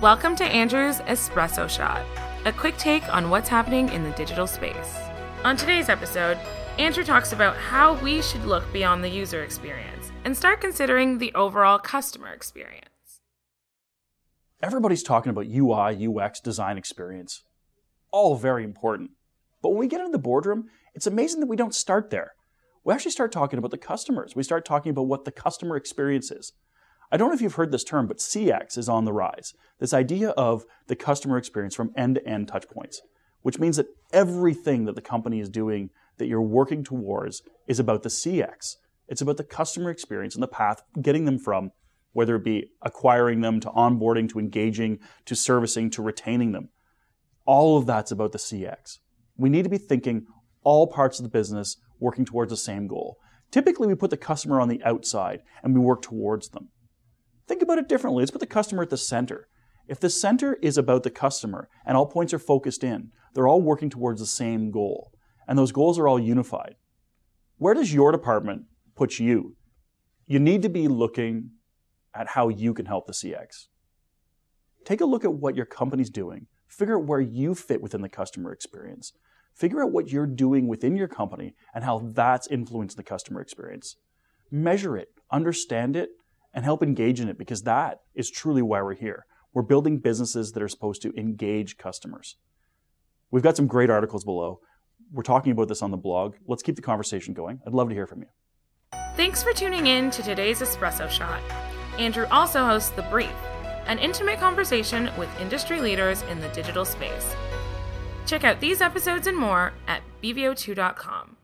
Welcome to Andrew's Espresso Shot, a quick take on what's happening in the digital space. On today's episode, Andrew talks about how we should look beyond the user experience and start considering the overall customer experience. Everybody's talking about UI, UX, design experience. All very important. But when we get into the boardroom, it's amazing that we don't start there. We actually start talking about the customers. We start talking about what the customer experience is. I don't know if you've heard this term, but CX is on the rise. This idea of the customer experience from end to end touch points, which means that everything that the company is doing that you're working towards is about the CX. It's about the customer experience and the path, getting them from whether it be acquiring them to onboarding to engaging to servicing to retaining them. All of that's about the CX. We need to be thinking all parts of the business working towards the same goal. Typically, we put the customer on the outside and we work towards them. About it differently. Let's put the customer at the center. If the center is about the customer and all points are focused in, they're all working towards the same goal, and those goals are all unified. Where does your department put you? You need to be looking at how you can help the CX. Take a look at what your company's doing. Figure out where you fit within the customer experience. Figure out what you're doing within your company and how that's influencing the customer experience. Measure it, understand it, and help engage in it because that is truly why we're here. We're building businesses that are supposed to engage customers. We've got some great articles below. We're talking about this on the blog. Let's keep the conversation going. I'd love to hear from you. Thanks for tuning in to today's Espresso Shot. Andrew also hosts The Brief, an intimate conversation with industry leaders in the digital space. Check out these episodes and more at bv02.com.